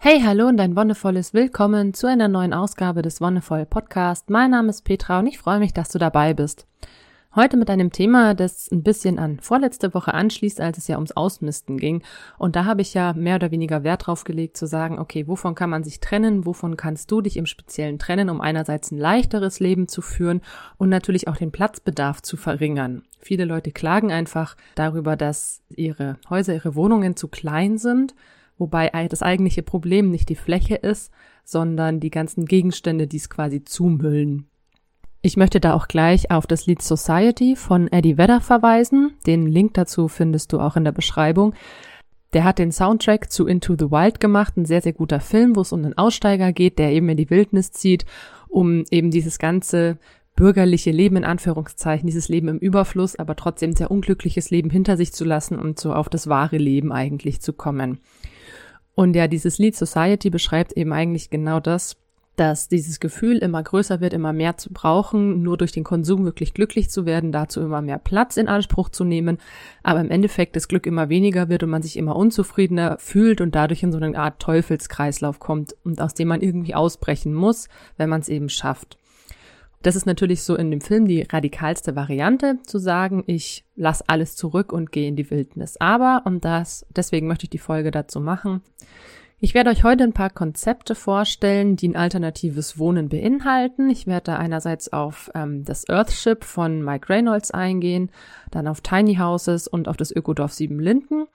Hey, hallo und ein wundervolles Willkommen zu einer neuen Ausgabe des Wonnevoll Podcast. Mein Name ist Petra und ich freue mich, dass du dabei bist. Heute mit einem Thema, das ein bisschen an vorletzte Woche anschließt, als es ja ums Ausmisten ging. Und da habe ich ja mehr oder weniger Wert drauf gelegt, zu sagen, okay, wovon kann man sich trennen? Wovon kannst du dich im Speziellen trennen, um einerseits ein leichteres Leben zu führen und natürlich auch den Platzbedarf zu verringern? Viele Leute klagen einfach darüber, dass ihre Häuser, ihre Wohnungen zu klein sind wobei das eigentliche Problem nicht die Fläche ist, sondern die ganzen Gegenstände, die es quasi zumüllen. Ich möchte da auch gleich auf das Lied Society von Eddie Vedder verweisen. Den Link dazu findest du auch in der Beschreibung. Der hat den Soundtrack zu Into the Wild gemacht, ein sehr, sehr guter Film, wo es um einen Aussteiger geht, der eben in die Wildnis zieht, um eben dieses ganze bürgerliche Leben in Anführungszeichen, dieses Leben im Überfluss, aber trotzdem sehr unglückliches Leben hinter sich zu lassen und so auf das wahre Leben eigentlich zu kommen. Und ja, dieses Lied Society beschreibt eben eigentlich genau das, dass dieses Gefühl immer größer wird, immer mehr zu brauchen, nur durch den Konsum wirklich glücklich zu werden, dazu immer mehr Platz in Anspruch zu nehmen, aber im Endeffekt das Glück immer weniger wird und man sich immer unzufriedener fühlt und dadurch in so eine Art Teufelskreislauf kommt und aus dem man irgendwie ausbrechen muss, wenn man es eben schafft. Das ist natürlich so in dem Film die radikalste Variante, zu sagen, ich lass alles zurück und gehe in die Wildnis. Aber, und das, deswegen möchte ich die Folge dazu machen, ich werde euch heute ein paar Konzepte vorstellen, die ein alternatives Wohnen beinhalten. Ich werde da einerseits auf ähm, das Earthship von Mike Reynolds eingehen, dann auf Tiny Houses und auf das Ökodorf Siebenlinden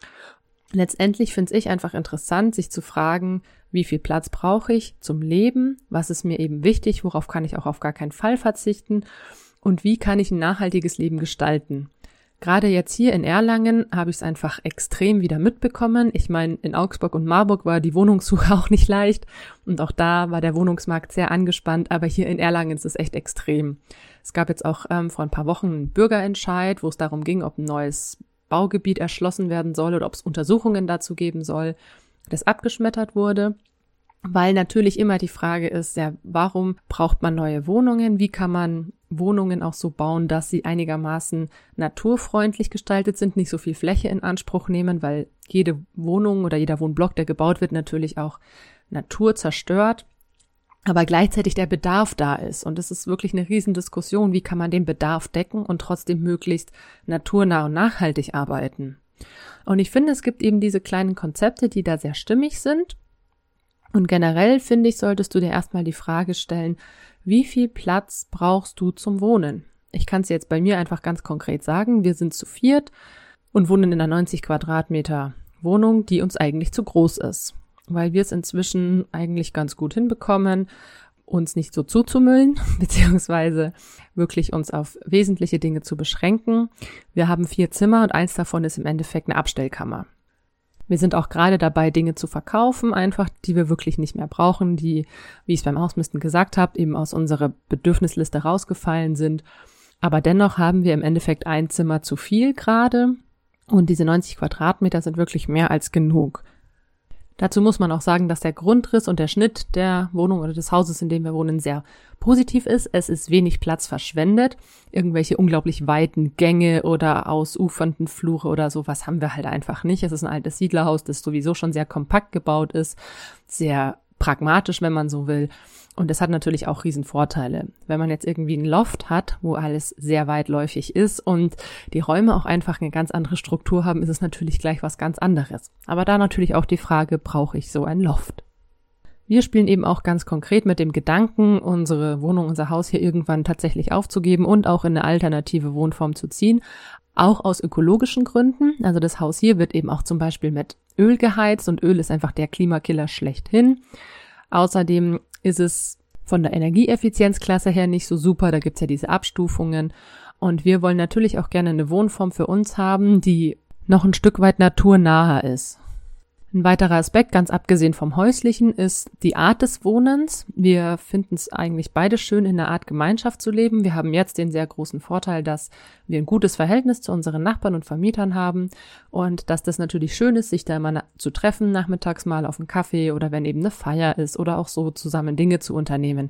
letztendlich finde ich einfach interessant, sich zu fragen, wie viel Platz brauche ich zum Leben, was ist mir eben wichtig, worauf kann ich auch auf gar keinen Fall verzichten und wie kann ich ein nachhaltiges Leben gestalten. Gerade jetzt hier in Erlangen habe ich es einfach extrem wieder mitbekommen. Ich meine, in Augsburg und Marburg war die Wohnungssuche auch nicht leicht und auch da war der Wohnungsmarkt sehr angespannt, aber hier in Erlangen ist es echt extrem. Es gab jetzt auch ähm, vor ein paar Wochen einen Bürgerentscheid, wo es darum ging, ob ein neues Baugebiet erschlossen werden soll oder ob es Untersuchungen dazu geben soll, das abgeschmettert wurde. Weil natürlich immer die Frage ist, ja, warum braucht man neue Wohnungen? Wie kann man Wohnungen auch so bauen, dass sie einigermaßen naturfreundlich gestaltet sind, nicht so viel Fläche in Anspruch nehmen, weil jede Wohnung oder jeder Wohnblock, der gebaut wird, natürlich auch Natur zerstört aber gleichzeitig der Bedarf da ist. Und es ist wirklich eine Riesendiskussion, wie kann man den Bedarf decken und trotzdem möglichst naturnah und nachhaltig arbeiten. Und ich finde, es gibt eben diese kleinen Konzepte, die da sehr stimmig sind. Und generell finde ich, solltest du dir erstmal die Frage stellen, wie viel Platz brauchst du zum Wohnen? Ich kann es jetzt bei mir einfach ganz konkret sagen. Wir sind zu viert und wohnen in einer 90 Quadratmeter Wohnung, die uns eigentlich zu groß ist weil wir es inzwischen eigentlich ganz gut hinbekommen, uns nicht so zuzumüllen, beziehungsweise wirklich uns auf wesentliche Dinge zu beschränken. Wir haben vier Zimmer und eins davon ist im Endeffekt eine Abstellkammer. Wir sind auch gerade dabei, Dinge zu verkaufen, einfach, die wir wirklich nicht mehr brauchen, die, wie ich es beim Ausmisten gesagt habe, eben aus unserer Bedürfnisliste rausgefallen sind. Aber dennoch haben wir im Endeffekt ein Zimmer zu viel gerade. Und diese 90 Quadratmeter sind wirklich mehr als genug. Dazu muss man auch sagen, dass der Grundriss und der Schnitt der Wohnung oder des Hauses, in dem wir wohnen, sehr positiv ist. Es ist wenig Platz verschwendet. Irgendwelche unglaublich weiten Gänge oder ausufernden Flure oder sowas haben wir halt einfach nicht. Es ist ein altes Siedlerhaus, das sowieso schon sehr kompakt gebaut ist, sehr pragmatisch, wenn man so will. Und es hat natürlich auch Riesenvorteile. Wenn man jetzt irgendwie ein Loft hat, wo alles sehr weitläufig ist und die Räume auch einfach eine ganz andere Struktur haben, ist es natürlich gleich was ganz anderes. Aber da natürlich auch die Frage, brauche ich so ein Loft? Wir spielen eben auch ganz konkret mit dem Gedanken, unsere Wohnung, unser Haus hier irgendwann tatsächlich aufzugeben und auch in eine alternative Wohnform zu ziehen. Auch aus ökologischen Gründen. Also das Haus hier wird eben auch zum Beispiel mit Öl geheizt und Öl ist einfach der Klimakiller schlechthin. Außerdem ist es von der Energieeffizienzklasse her nicht so super. Da gibt's ja diese Abstufungen. Und wir wollen natürlich auch gerne eine Wohnform für uns haben, die noch ein Stück weit naturnaher ist. Ein weiterer Aspekt, ganz abgesehen vom häuslichen, ist die Art des Wohnens. Wir finden es eigentlich beide schön, in einer Art Gemeinschaft zu leben. Wir haben jetzt den sehr großen Vorteil, dass wir ein gutes Verhältnis zu unseren Nachbarn und Vermietern haben und dass das natürlich schön ist, sich da immer zu treffen, nachmittags mal auf einen Kaffee oder wenn eben eine Feier ist oder auch so zusammen Dinge zu unternehmen.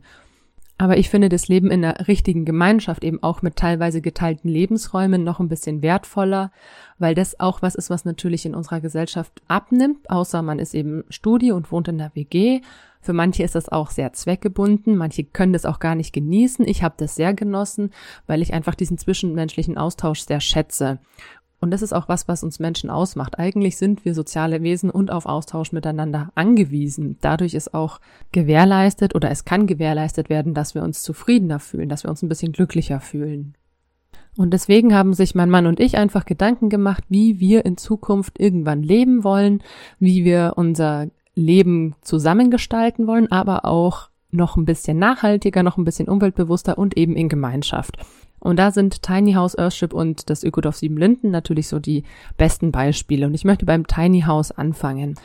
Aber ich finde das Leben in einer richtigen Gemeinschaft eben auch mit teilweise geteilten Lebensräumen noch ein bisschen wertvoller, weil das auch was ist, was natürlich in unserer Gesellschaft abnimmt, außer man ist eben Studi und wohnt in der WG. Für manche ist das auch sehr zweckgebunden, manche können das auch gar nicht genießen. Ich habe das sehr genossen, weil ich einfach diesen zwischenmenschlichen Austausch sehr schätze. Und das ist auch was, was uns Menschen ausmacht. Eigentlich sind wir soziale Wesen und auf Austausch miteinander angewiesen. Dadurch ist auch gewährleistet oder es kann gewährleistet werden, dass wir uns zufriedener fühlen, dass wir uns ein bisschen glücklicher fühlen. Und deswegen haben sich mein Mann und ich einfach Gedanken gemacht, wie wir in Zukunft irgendwann leben wollen, wie wir unser Leben zusammengestalten wollen, aber auch noch ein bisschen nachhaltiger, noch ein bisschen umweltbewusster und eben in Gemeinschaft. Und da sind Tiny House Earthship und das Ökodorf Siebenlinden natürlich so die besten Beispiele. Und ich möchte beim Tiny House anfangen.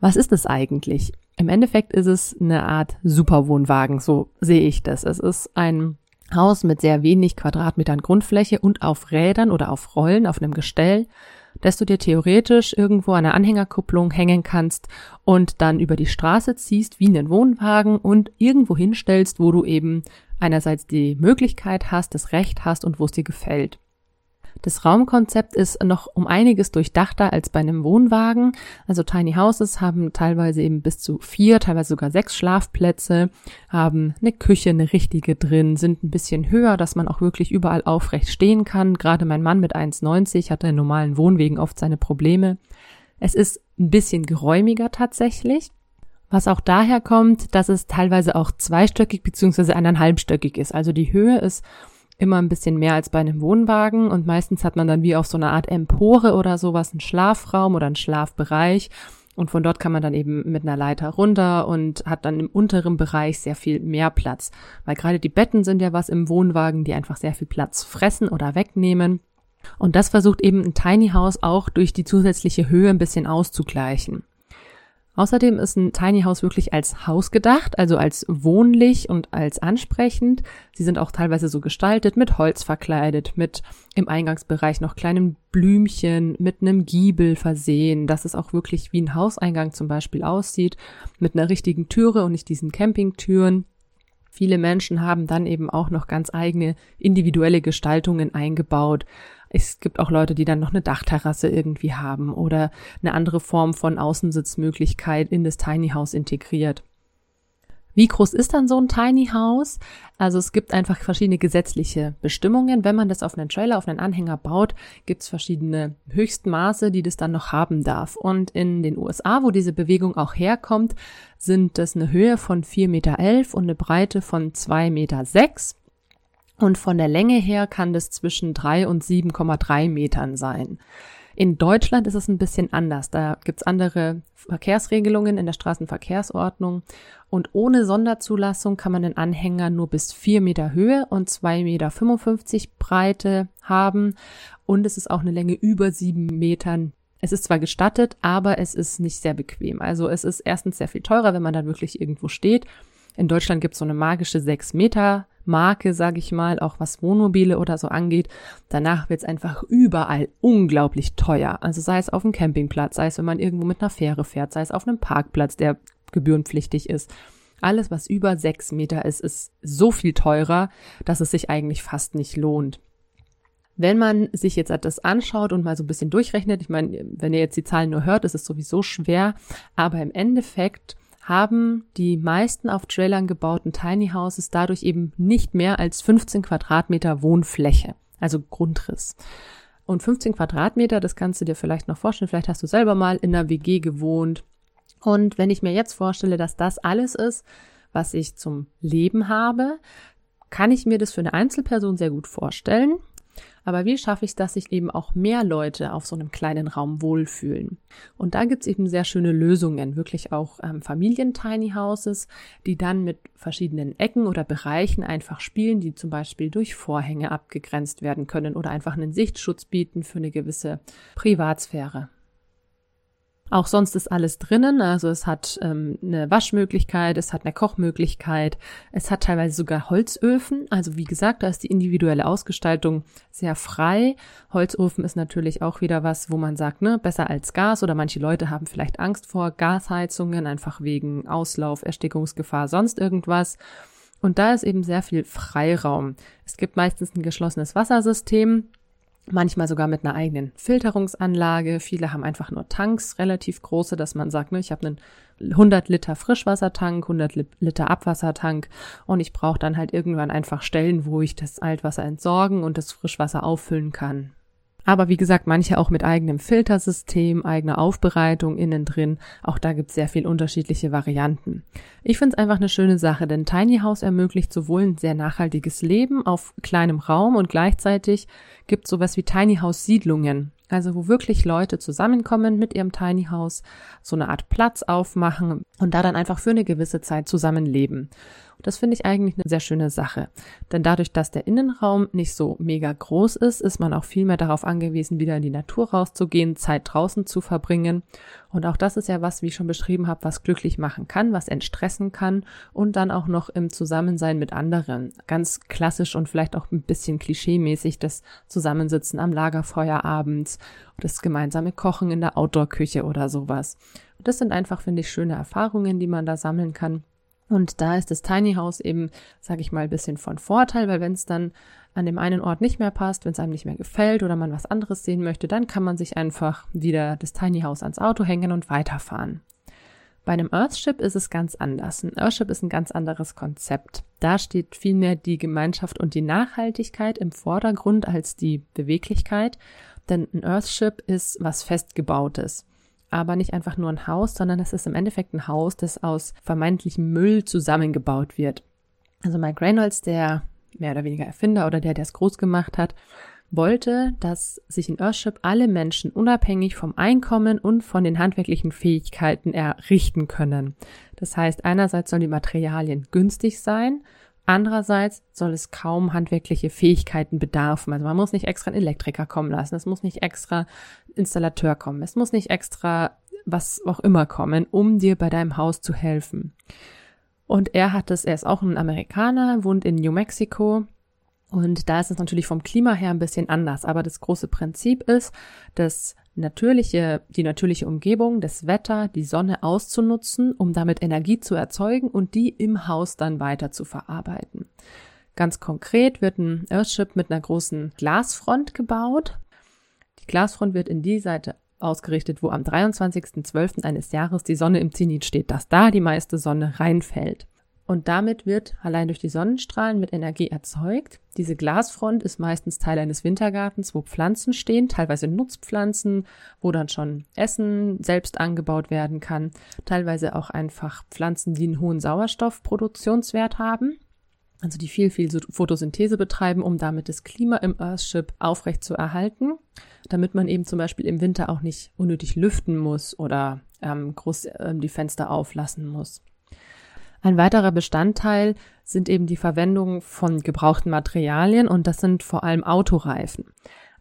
Was ist es eigentlich? Im Endeffekt ist es eine Art Superwohnwagen, so sehe ich das. Es ist ein Haus mit sehr wenig Quadratmetern Grundfläche und auf Rädern oder auf Rollen, auf einem Gestell, dass du dir theoretisch irgendwo an einer Anhängerkupplung hängen kannst und dann über die Straße ziehst wie einen Wohnwagen und irgendwo hinstellst, wo du eben einerseits die Möglichkeit hast, das Recht hast und wo es dir gefällt. Das Raumkonzept ist noch um einiges durchdachter als bei einem Wohnwagen. Also Tiny Houses haben teilweise eben bis zu vier, teilweise sogar sechs Schlafplätze, haben eine Küche, eine richtige drin, sind ein bisschen höher, dass man auch wirklich überall aufrecht stehen kann. Gerade mein Mann mit 1,90 hat in normalen Wohnwegen oft seine Probleme. Es ist ein bisschen geräumiger tatsächlich. Was auch daher kommt, dass es teilweise auch zweistöckig bzw. eineinhalbstöckig ist. Also die Höhe ist immer ein bisschen mehr als bei einem Wohnwagen und meistens hat man dann wie auf so einer Art Empore oder sowas einen Schlafraum oder einen Schlafbereich und von dort kann man dann eben mit einer Leiter runter und hat dann im unteren Bereich sehr viel mehr Platz, weil gerade die Betten sind ja was im Wohnwagen, die einfach sehr viel Platz fressen oder wegnehmen. Und das versucht eben ein Tiny House auch durch die zusätzliche Höhe ein bisschen auszugleichen. Außerdem ist ein Tiny House wirklich als Haus gedacht, also als wohnlich und als ansprechend. Sie sind auch teilweise so gestaltet, mit Holz verkleidet, mit im Eingangsbereich noch kleinen Blümchen, mit einem Giebel versehen, dass es auch wirklich wie ein Hauseingang zum Beispiel aussieht, mit einer richtigen Türe und nicht diesen Campingtüren. Viele Menschen haben dann eben auch noch ganz eigene individuelle Gestaltungen eingebaut. Es gibt auch Leute, die dann noch eine Dachterrasse irgendwie haben oder eine andere Form von Außensitzmöglichkeit in das Tiny House integriert. Wie groß ist dann so ein Tiny House? Also es gibt einfach verschiedene gesetzliche Bestimmungen. Wenn man das auf einen Trailer, auf einen Anhänger baut, gibt es verschiedene Höchstmaße, die das dann noch haben darf. Und in den USA, wo diese Bewegung auch herkommt, sind das eine Höhe von 4,11 Meter und eine Breite von 2,6 Meter. Und von der Länge her kann das zwischen 3 und 7,3 Metern sein. In Deutschland ist es ein bisschen anders. Da gibt's andere Verkehrsregelungen in der Straßenverkehrsordnung. Und ohne Sonderzulassung kann man den Anhänger nur bis 4 Meter Höhe und 2,55 Meter Breite haben. Und es ist auch eine Länge über 7 Metern. Es ist zwar gestattet, aber es ist nicht sehr bequem. Also es ist erstens sehr viel teurer, wenn man dann wirklich irgendwo steht. In Deutschland gibt es so eine magische 6 Meter Marke, sage ich mal, auch was Wohnmobile oder so angeht. Danach wird es einfach überall unglaublich teuer. Also sei es auf dem Campingplatz, sei es, wenn man irgendwo mit einer Fähre fährt, sei es auf einem Parkplatz, der gebührenpflichtig ist. Alles, was über sechs Meter ist, ist so viel teurer, dass es sich eigentlich fast nicht lohnt. Wenn man sich jetzt das anschaut und mal so ein bisschen durchrechnet, ich meine, wenn ihr jetzt die Zahlen nur hört, ist es sowieso schwer, aber im Endeffekt haben die meisten auf Trailern gebauten Tiny Houses dadurch eben nicht mehr als 15 Quadratmeter Wohnfläche, also Grundriss. Und 15 Quadratmeter, das kannst du dir vielleicht noch vorstellen, vielleicht hast du selber mal in einer WG gewohnt. Und wenn ich mir jetzt vorstelle, dass das alles ist, was ich zum Leben habe, kann ich mir das für eine Einzelperson sehr gut vorstellen. Aber wie schaffe ich es, dass sich eben auch mehr Leute auf so einem kleinen Raum wohlfühlen? Und da gibt es eben sehr schöne Lösungen, wirklich auch ähm, Familien-Tiny Houses, die dann mit verschiedenen Ecken oder Bereichen einfach spielen, die zum Beispiel durch Vorhänge abgegrenzt werden können oder einfach einen Sichtschutz bieten für eine gewisse Privatsphäre. Auch sonst ist alles drinnen, also es hat ähm, eine Waschmöglichkeit, es hat eine Kochmöglichkeit, es hat teilweise sogar Holzöfen. Also wie gesagt, da ist die individuelle Ausgestaltung sehr frei. Holzofen ist natürlich auch wieder was, wo man sagt, ne, besser als Gas oder manche Leute haben vielleicht Angst vor Gasheizungen, einfach wegen Auslauf, Erstickungsgefahr, sonst irgendwas. Und da ist eben sehr viel Freiraum. Es gibt meistens ein geschlossenes Wassersystem, manchmal sogar mit einer eigenen Filterungsanlage. Viele haben einfach nur Tanks, relativ große, dass man sagt, ne, ich habe einen 100 Liter Frischwassertank, 100 Liter Abwassertank und ich brauche dann halt irgendwann einfach Stellen, wo ich das Altwasser entsorgen und das Frischwasser auffüllen kann. Aber wie gesagt, manche auch mit eigenem Filtersystem, eigener Aufbereitung innen drin. Auch da gibt es sehr viel unterschiedliche Varianten. Ich finde es einfach eine schöne Sache, denn Tiny House ermöglicht sowohl ein sehr nachhaltiges Leben auf kleinem Raum und gleichzeitig gibt sowas wie Tiny House Siedlungen. Also wo wirklich Leute zusammenkommen mit ihrem Tiny House, so eine Art Platz aufmachen und da dann einfach für eine gewisse Zeit zusammenleben. Und das finde ich eigentlich eine sehr schöne Sache. Denn dadurch, dass der Innenraum nicht so mega groß ist, ist man auch viel mehr darauf angewiesen, wieder in die Natur rauszugehen, Zeit draußen zu verbringen. Und auch das ist ja was, wie ich schon beschrieben habe, was glücklich machen kann, was entstressen kann und dann auch noch im Zusammensein mit anderen. Ganz klassisch und vielleicht auch ein bisschen klischeemäßig das Zusammensitzen am Lagerfeuer abends, das gemeinsame Kochen in der Outdoor-Küche oder sowas. Und das sind einfach, finde ich, schöne Erfahrungen, die man da sammeln kann. Und da ist das Tiny House eben, sage ich mal, ein bisschen von Vorteil, weil wenn es dann an dem einen Ort nicht mehr passt, wenn es einem nicht mehr gefällt oder man was anderes sehen möchte, dann kann man sich einfach wieder das Tiny House ans Auto hängen und weiterfahren. Bei einem Earthship ist es ganz anders. Ein Earthship ist ein ganz anderes Konzept. Da steht vielmehr die Gemeinschaft und die Nachhaltigkeit im Vordergrund als die Beweglichkeit, denn ein Earthship ist was festgebautes aber nicht einfach nur ein Haus, sondern es ist im Endeffekt ein Haus, das aus vermeintlichem Müll zusammengebaut wird. Also Mike Reynolds, der mehr oder weniger Erfinder oder der, der es groß gemacht hat, wollte, dass sich in Earthship alle Menschen unabhängig vom Einkommen und von den handwerklichen Fähigkeiten errichten können. Das heißt, einerseits sollen die Materialien günstig sein Andererseits soll es kaum handwerkliche Fähigkeiten bedarfen. Also man muss nicht extra einen Elektriker kommen lassen, es muss nicht extra Installateur kommen, es muss nicht extra was auch immer kommen, um dir bei deinem Haus zu helfen. Und er hat es, er ist auch ein Amerikaner, wohnt in New Mexico und da ist es natürlich vom Klima her ein bisschen anders. Aber das große Prinzip ist, dass natürliche, die natürliche Umgebung, das Wetter, die Sonne auszunutzen, um damit Energie zu erzeugen und die im Haus dann weiter zu verarbeiten. Ganz konkret wird ein Earthship mit einer großen Glasfront gebaut. Die Glasfront wird in die Seite ausgerichtet, wo am 23.12. eines Jahres die Sonne im Zenit steht, dass da die meiste Sonne reinfällt. Und damit wird allein durch die Sonnenstrahlen mit Energie erzeugt. Diese Glasfront ist meistens Teil eines Wintergartens, wo Pflanzen stehen, teilweise Nutzpflanzen, wo dann schon Essen selbst angebaut werden kann, teilweise auch einfach Pflanzen, die einen hohen Sauerstoffproduktionswert haben, also die viel, viel Photosynthese betreiben, um damit das Klima im Earthship aufrecht zu erhalten, damit man eben zum Beispiel im Winter auch nicht unnötig lüften muss oder ähm, groß äh, die Fenster auflassen muss. Ein weiterer Bestandteil sind eben die Verwendung von gebrauchten Materialien und das sind vor allem Autoreifen.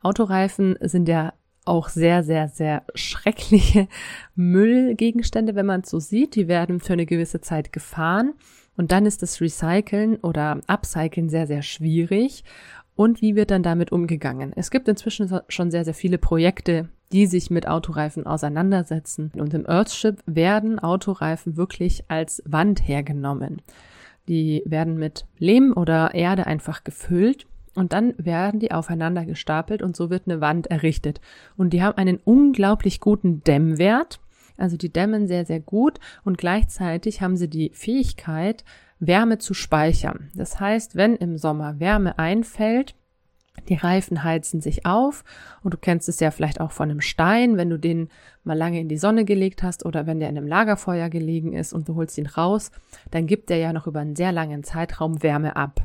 Autoreifen sind ja auch sehr, sehr, sehr schreckliche Müllgegenstände, wenn man es so sieht. Die werden für eine gewisse Zeit gefahren und dann ist das Recyceln oder Upcyclen sehr, sehr schwierig. Und wie wird dann damit umgegangen? Es gibt inzwischen schon sehr, sehr viele Projekte, die sich mit Autoreifen auseinandersetzen. Und im Earthship werden Autoreifen wirklich als Wand hergenommen. Die werden mit Lehm oder Erde einfach gefüllt und dann werden die aufeinander gestapelt und so wird eine Wand errichtet. Und die haben einen unglaublich guten Dämmwert. Also die dämmen sehr, sehr gut und gleichzeitig haben sie die Fähigkeit, Wärme zu speichern. Das heißt, wenn im Sommer Wärme einfällt, die Reifen heizen sich auf und du kennst es ja vielleicht auch von einem Stein, wenn du den mal lange in die Sonne gelegt hast oder wenn der in einem Lagerfeuer gelegen ist und du holst ihn raus, dann gibt der ja noch über einen sehr langen Zeitraum Wärme ab.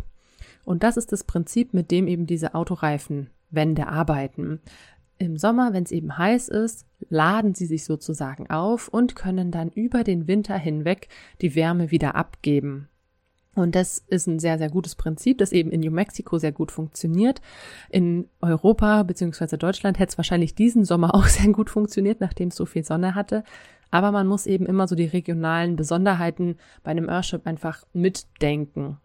Und das ist das Prinzip, mit dem eben diese Autoreifenwände arbeiten. Im Sommer, wenn es eben heiß ist, laden sie sich sozusagen auf und können dann über den Winter hinweg die Wärme wieder abgeben. Und das ist ein sehr, sehr gutes Prinzip, das eben in New Mexico sehr gut funktioniert. In Europa bzw. Deutschland hätte es wahrscheinlich diesen Sommer auch sehr gut funktioniert, nachdem es so viel Sonne hatte. Aber man muss eben immer so die regionalen Besonderheiten bei einem Airship einfach mitdenken.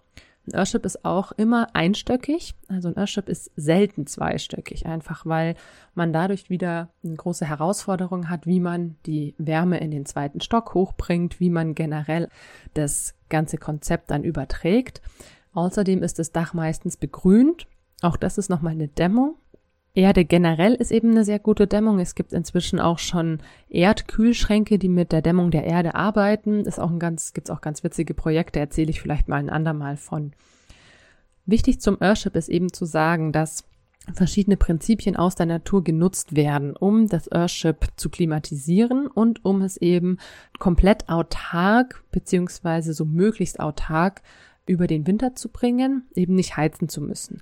Ein Earthship ist auch immer einstöckig. Also ein Earthship ist selten zweistöckig, einfach weil man dadurch wieder eine große Herausforderung hat, wie man die Wärme in den zweiten Stock hochbringt, wie man generell das ganze Konzept dann überträgt. Außerdem ist das Dach meistens begrünt. Auch das ist nochmal eine Dämmung. Erde generell ist eben eine sehr gute Dämmung. Es gibt inzwischen auch schon Erdkühlschränke, die mit der Dämmung der Erde arbeiten. Ist auch ein ganz, gibt's auch ganz witzige Projekte, erzähle ich vielleicht mal ein andermal von. Wichtig zum Earthship ist eben zu sagen, dass verschiedene Prinzipien aus der Natur genutzt werden, um das Earthship zu klimatisieren und um es eben komplett autark beziehungsweise so möglichst autark über den Winter zu bringen, eben nicht heizen zu müssen.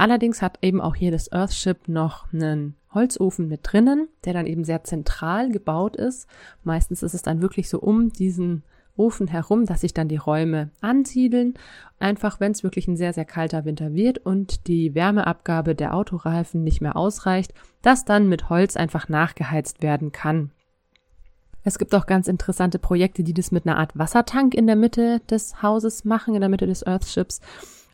Allerdings hat eben auch hier das Earthship noch einen Holzofen mit drinnen, der dann eben sehr zentral gebaut ist. Meistens ist es dann wirklich so um diesen Ofen herum, dass sich dann die Räume ansiedeln. Einfach, wenn es wirklich ein sehr, sehr kalter Winter wird und die Wärmeabgabe der Autoreifen nicht mehr ausreicht, dass dann mit Holz einfach nachgeheizt werden kann. Es gibt auch ganz interessante Projekte, die das mit einer Art Wassertank in der Mitte des Hauses machen, in der Mitte des Earthships.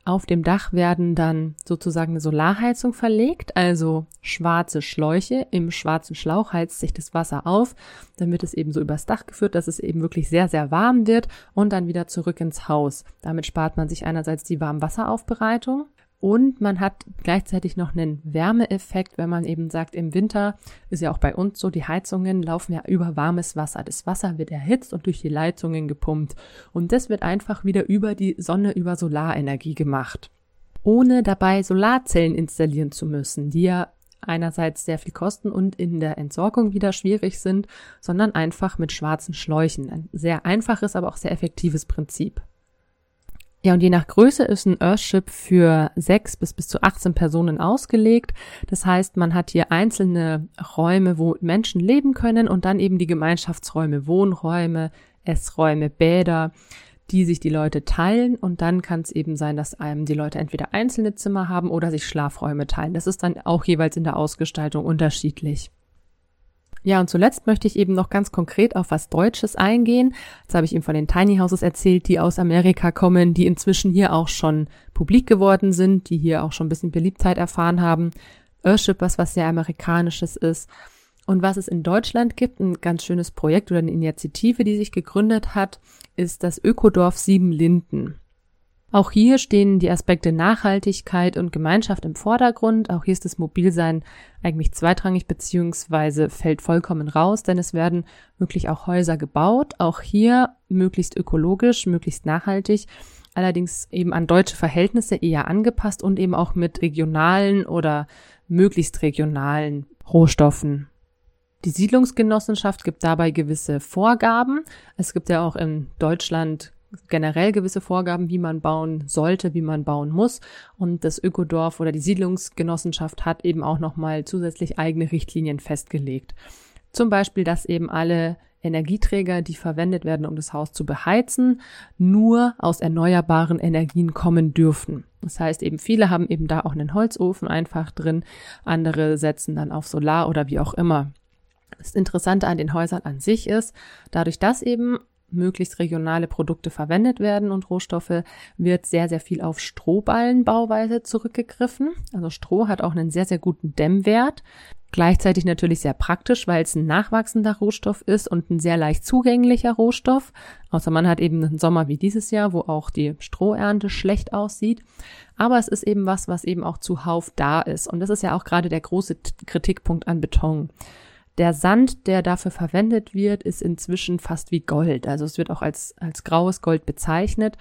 Auf dem Dach werden dann sozusagen eine Solarheizung verlegt, also schwarze Schläuche. Im schwarzen Schlauch heizt sich das Wasser auf, dann wird es eben so übers Dach geführt, dass es eben wirklich sehr, sehr warm wird und dann wieder zurück ins Haus. Damit spart man sich einerseits die Warmwasseraufbereitung und man hat gleichzeitig noch einen Wärmeeffekt, wenn man eben sagt, im Winter ist ja auch bei uns so, die Heizungen laufen ja über warmes Wasser. Das Wasser wird erhitzt und durch die Leitungen gepumpt. Und das wird einfach wieder über die Sonne, über Solarenergie gemacht. Ohne dabei Solarzellen installieren zu müssen, die ja einerseits sehr viel kosten und in der Entsorgung wieder schwierig sind, sondern einfach mit schwarzen Schläuchen. Ein sehr einfaches, aber auch sehr effektives Prinzip. Ja, und je nach Größe ist ein Earthship für sechs bis bis zu 18 Personen ausgelegt. Das heißt, man hat hier einzelne Räume, wo Menschen leben können und dann eben die Gemeinschaftsräume, Wohnräume, Essräume, Bäder, die sich die Leute teilen und dann kann es eben sein, dass einem die Leute entweder einzelne Zimmer haben oder sich Schlafräume teilen. Das ist dann auch jeweils in der Ausgestaltung unterschiedlich. Ja, und zuletzt möchte ich eben noch ganz konkret auf was Deutsches eingehen. Jetzt habe ich ihm von den Tiny Houses erzählt, die aus Amerika kommen, die inzwischen hier auch schon publik geworden sind, die hier auch schon ein bisschen Beliebtheit erfahren haben. Earthship, was was sehr amerikanisches ist. Und was es in Deutschland gibt, ein ganz schönes Projekt oder eine Initiative, die sich gegründet hat, ist das Ökodorf Siebenlinden. Auch hier stehen die Aspekte Nachhaltigkeit und Gemeinschaft im Vordergrund. Auch hier ist das Mobilsein eigentlich zweitrangig beziehungsweise fällt vollkommen raus, denn es werden wirklich auch Häuser gebaut. Auch hier möglichst ökologisch, möglichst nachhaltig, allerdings eben an deutsche Verhältnisse eher angepasst und eben auch mit regionalen oder möglichst regionalen Rohstoffen. Die Siedlungsgenossenschaft gibt dabei gewisse Vorgaben. Es gibt ja auch in Deutschland generell gewisse Vorgaben, wie man bauen sollte, wie man bauen muss. Und das Ökodorf oder die Siedlungsgenossenschaft hat eben auch nochmal zusätzlich eigene Richtlinien festgelegt. Zum Beispiel, dass eben alle Energieträger, die verwendet werden, um das Haus zu beheizen, nur aus erneuerbaren Energien kommen dürfen. Das heißt eben, viele haben eben da auch einen Holzofen einfach drin, andere setzen dann auf Solar oder wie auch immer. Das Interessante an den Häusern an sich ist, dadurch, dass eben möglichst regionale Produkte verwendet werden und Rohstoffe, wird sehr, sehr viel auf Strohballenbauweise zurückgegriffen. Also Stroh hat auch einen sehr, sehr guten Dämmwert. Gleichzeitig natürlich sehr praktisch, weil es ein nachwachsender Rohstoff ist und ein sehr leicht zugänglicher Rohstoff. Außer man hat eben einen Sommer wie dieses Jahr, wo auch die Strohernte schlecht aussieht. Aber es ist eben was, was eben auch zuhauf da ist. Und das ist ja auch gerade der große Kritikpunkt an Beton. Der Sand, der dafür verwendet wird, ist inzwischen fast wie Gold. Also es wird auch als, als graues Gold bezeichnet,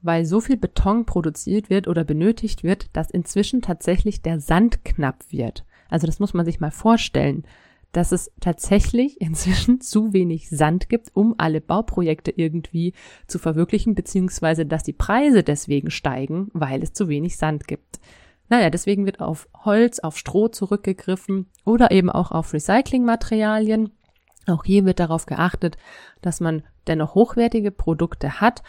weil so viel Beton produziert wird oder benötigt wird, dass inzwischen tatsächlich der Sand knapp wird. Also das muss man sich mal vorstellen, dass es tatsächlich inzwischen zu wenig Sand gibt, um alle Bauprojekte irgendwie zu verwirklichen, beziehungsweise dass die Preise deswegen steigen, weil es zu wenig Sand gibt. Naja, deswegen wird auf Holz, auf Stroh zurückgegriffen oder eben auch auf Recyclingmaterialien. Auch hier wird darauf geachtet, dass man dennoch hochwertige Produkte hat,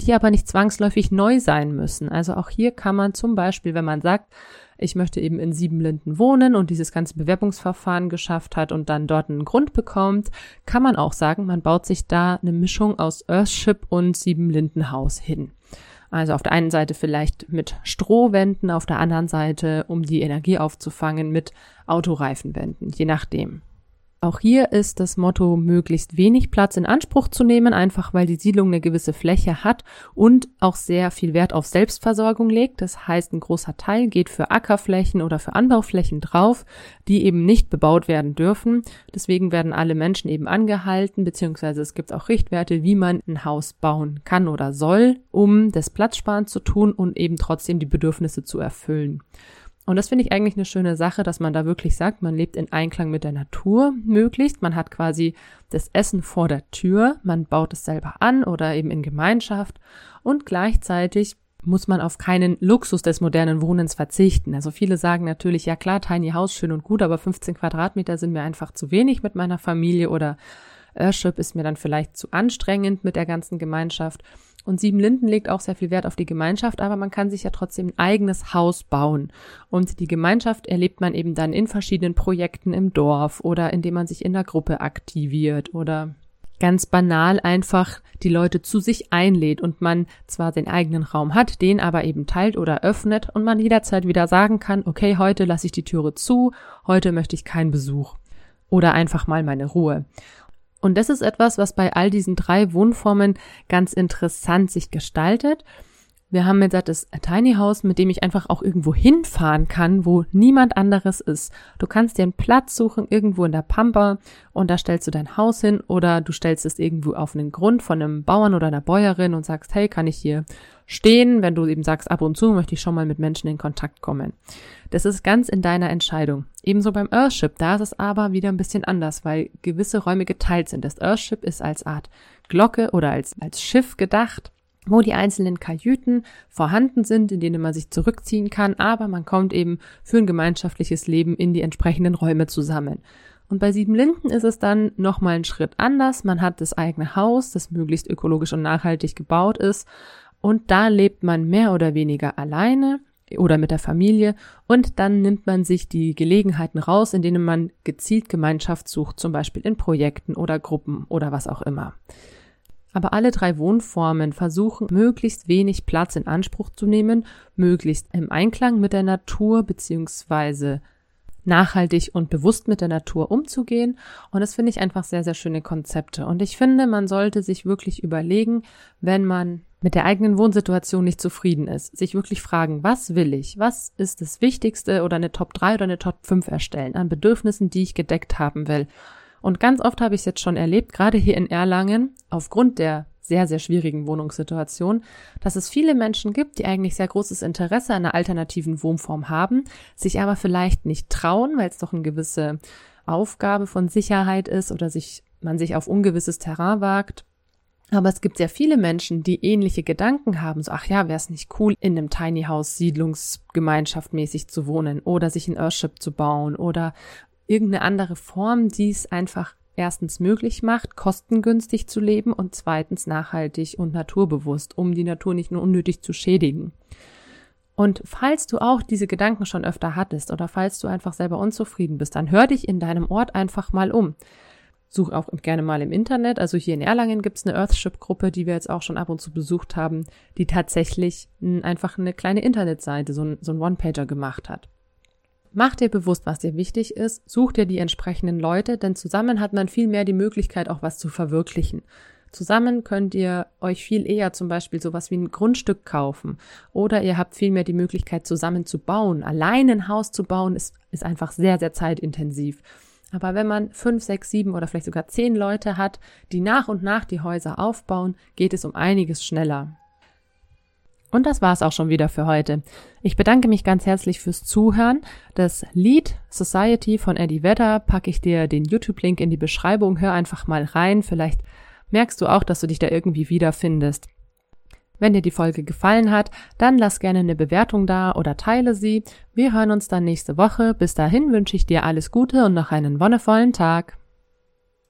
die aber nicht zwangsläufig neu sein müssen. Also auch hier kann man zum Beispiel, wenn man sagt, ich möchte eben in Siebenlinden wohnen und dieses ganze Bewerbungsverfahren geschafft hat und dann dort einen Grund bekommt, kann man auch sagen, man baut sich da eine Mischung aus Earthship und Siebenlindenhaus hin. Also auf der einen Seite vielleicht mit Strohwänden, auf der anderen Seite, um die Energie aufzufangen, mit Autoreifenwänden, je nachdem. Auch hier ist das Motto, möglichst wenig Platz in Anspruch zu nehmen, einfach weil die Siedlung eine gewisse Fläche hat und auch sehr viel Wert auf Selbstversorgung legt. Das heißt, ein großer Teil geht für Ackerflächen oder für Anbauflächen drauf, die eben nicht bebaut werden dürfen. Deswegen werden alle Menschen eben angehalten, beziehungsweise es gibt auch Richtwerte, wie man ein Haus bauen kann oder soll, um das Platzsparen zu tun und eben trotzdem die Bedürfnisse zu erfüllen. Und das finde ich eigentlich eine schöne Sache, dass man da wirklich sagt, man lebt in Einklang mit der Natur möglichst. Man hat quasi das Essen vor der Tür, man baut es selber an oder eben in Gemeinschaft und gleichzeitig muss man auf keinen Luxus des modernen Wohnens verzichten. Also viele sagen natürlich, ja klar, Tiny House schön und gut, aber 15 Quadratmeter sind mir einfach zu wenig mit meiner Familie oder Airship ist mir dann vielleicht zu anstrengend mit der ganzen Gemeinschaft. Und Siebenlinden legt auch sehr viel Wert auf die Gemeinschaft, aber man kann sich ja trotzdem ein eigenes Haus bauen. Und die Gemeinschaft erlebt man eben dann in verschiedenen Projekten im Dorf oder indem man sich in der Gruppe aktiviert oder ganz banal einfach die Leute zu sich einlädt und man zwar den eigenen Raum hat, den aber eben teilt oder öffnet und man jederzeit wieder sagen kann, okay, heute lasse ich die Türe zu, heute möchte ich keinen Besuch oder einfach mal meine Ruhe. Und das ist etwas, was bei all diesen drei Wohnformen ganz interessant sich gestaltet. Wir haben jetzt das Tiny House, mit dem ich einfach auch irgendwo hinfahren kann, wo niemand anderes ist. Du kannst dir einen Platz suchen irgendwo in der Pampa und da stellst du dein Haus hin oder du stellst es irgendwo auf einen Grund von einem Bauern oder einer Bäuerin und sagst, hey, kann ich hier stehen, wenn du eben sagst, ab und zu möchte ich schon mal mit Menschen in Kontakt kommen. Das ist ganz in deiner Entscheidung. Ebenso beim Earthship, da ist es aber wieder ein bisschen anders, weil gewisse Räume geteilt sind. Das Earthship ist als Art Glocke oder als, als Schiff gedacht wo die einzelnen Kajüten vorhanden sind, in denen man sich zurückziehen kann, aber man kommt eben für ein gemeinschaftliches Leben in die entsprechenden Räume zusammen. Und bei Siebenlinden ist es dann nochmal ein Schritt anders. Man hat das eigene Haus, das möglichst ökologisch und nachhaltig gebaut ist. Und da lebt man mehr oder weniger alleine oder mit der Familie und dann nimmt man sich die Gelegenheiten raus, in denen man gezielt Gemeinschaft sucht, zum Beispiel in Projekten oder Gruppen oder was auch immer. Aber alle drei Wohnformen versuchen, möglichst wenig Platz in Anspruch zu nehmen, möglichst im Einklang mit der Natur beziehungsweise nachhaltig und bewusst mit der Natur umzugehen. Und das finde ich einfach sehr, sehr schöne Konzepte. Und ich finde, man sollte sich wirklich überlegen, wenn man mit der eigenen Wohnsituation nicht zufrieden ist, sich wirklich fragen, was will ich? Was ist das Wichtigste oder eine Top 3 oder eine Top 5 erstellen an Bedürfnissen, die ich gedeckt haben will? Und ganz oft habe ich es jetzt schon erlebt, gerade hier in Erlangen, aufgrund der sehr, sehr schwierigen Wohnungssituation, dass es viele Menschen gibt, die eigentlich sehr großes Interesse an einer alternativen Wohnform haben, sich aber vielleicht nicht trauen, weil es doch eine gewisse Aufgabe von Sicherheit ist oder sich, man sich auf ungewisses Terrain wagt. Aber es gibt sehr viele Menschen, die ähnliche Gedanken haben, so, ach ja, wäre es nicht cool, in einem Tiny House Siedlungsgemeinschaft mäßig zu wohnen oder sich ein Earthship zu bauen oder irgendeine andere Form, die es einfach erstens möglich macht, kostengünstig zu leben und zweitens nachhaltig und naturbewusst, um die Natur nicht nur unnötig zu schädigen. Und falls du auch diese Gedanken schon öfter hattest oder falls du einfach selber unzufrieden bist, dann hör dich in deinem Ort einfach mal um. Such auch gerne mal im Internet. Also hier in Erlangen gibt es eine Earthship-Gruppe, die wir jetzt auch schon ab und zu besucht haben, die tatsächlich einfach eine kleine Internetseite, so ein, so ein One-Pager gemacht hat. Mach dir bewusst, was dir wichtig ist, such dir die entsprechenden Leute, denn zusammen hat man viel mehr die Möglichkeit, auch was zu verwirklichen. Zusammen könnt ihr euch viel eher zum Beispiel sowas wie ein Grundstück kaufen oder ihr habt viel mehr die Möglichkeit, zusammen zu bauen. Allein ein Haus zu bauen ist, ist einfach sehr, sehr zeitintensiv. Aber wenn man fünf, sechs, sieben oder vielleicht sogar zehn Leute hat, die nach und nach die Häuser aufbauen, geht es um einiges schneller. Und das war's auch schon wieder für heute. Ich bedanke mich ganz herzlich fürs Zuhören. Das Lied Society von Eddie Vedder packe ich dir den YouTube-Link in die Beschreibung. Hör einfach mal rein. Vielleicht merkst du auch, dass du dich da irgendwie wiederfindest. Wenn dir die Folge gefallen hat, dann lass gerne eine Bewertung da oder teile sie. Wir hören uns dann nächste Woche. Bis dahin wünsche ich dir alles Gute und noch einen wonnevollen Tag.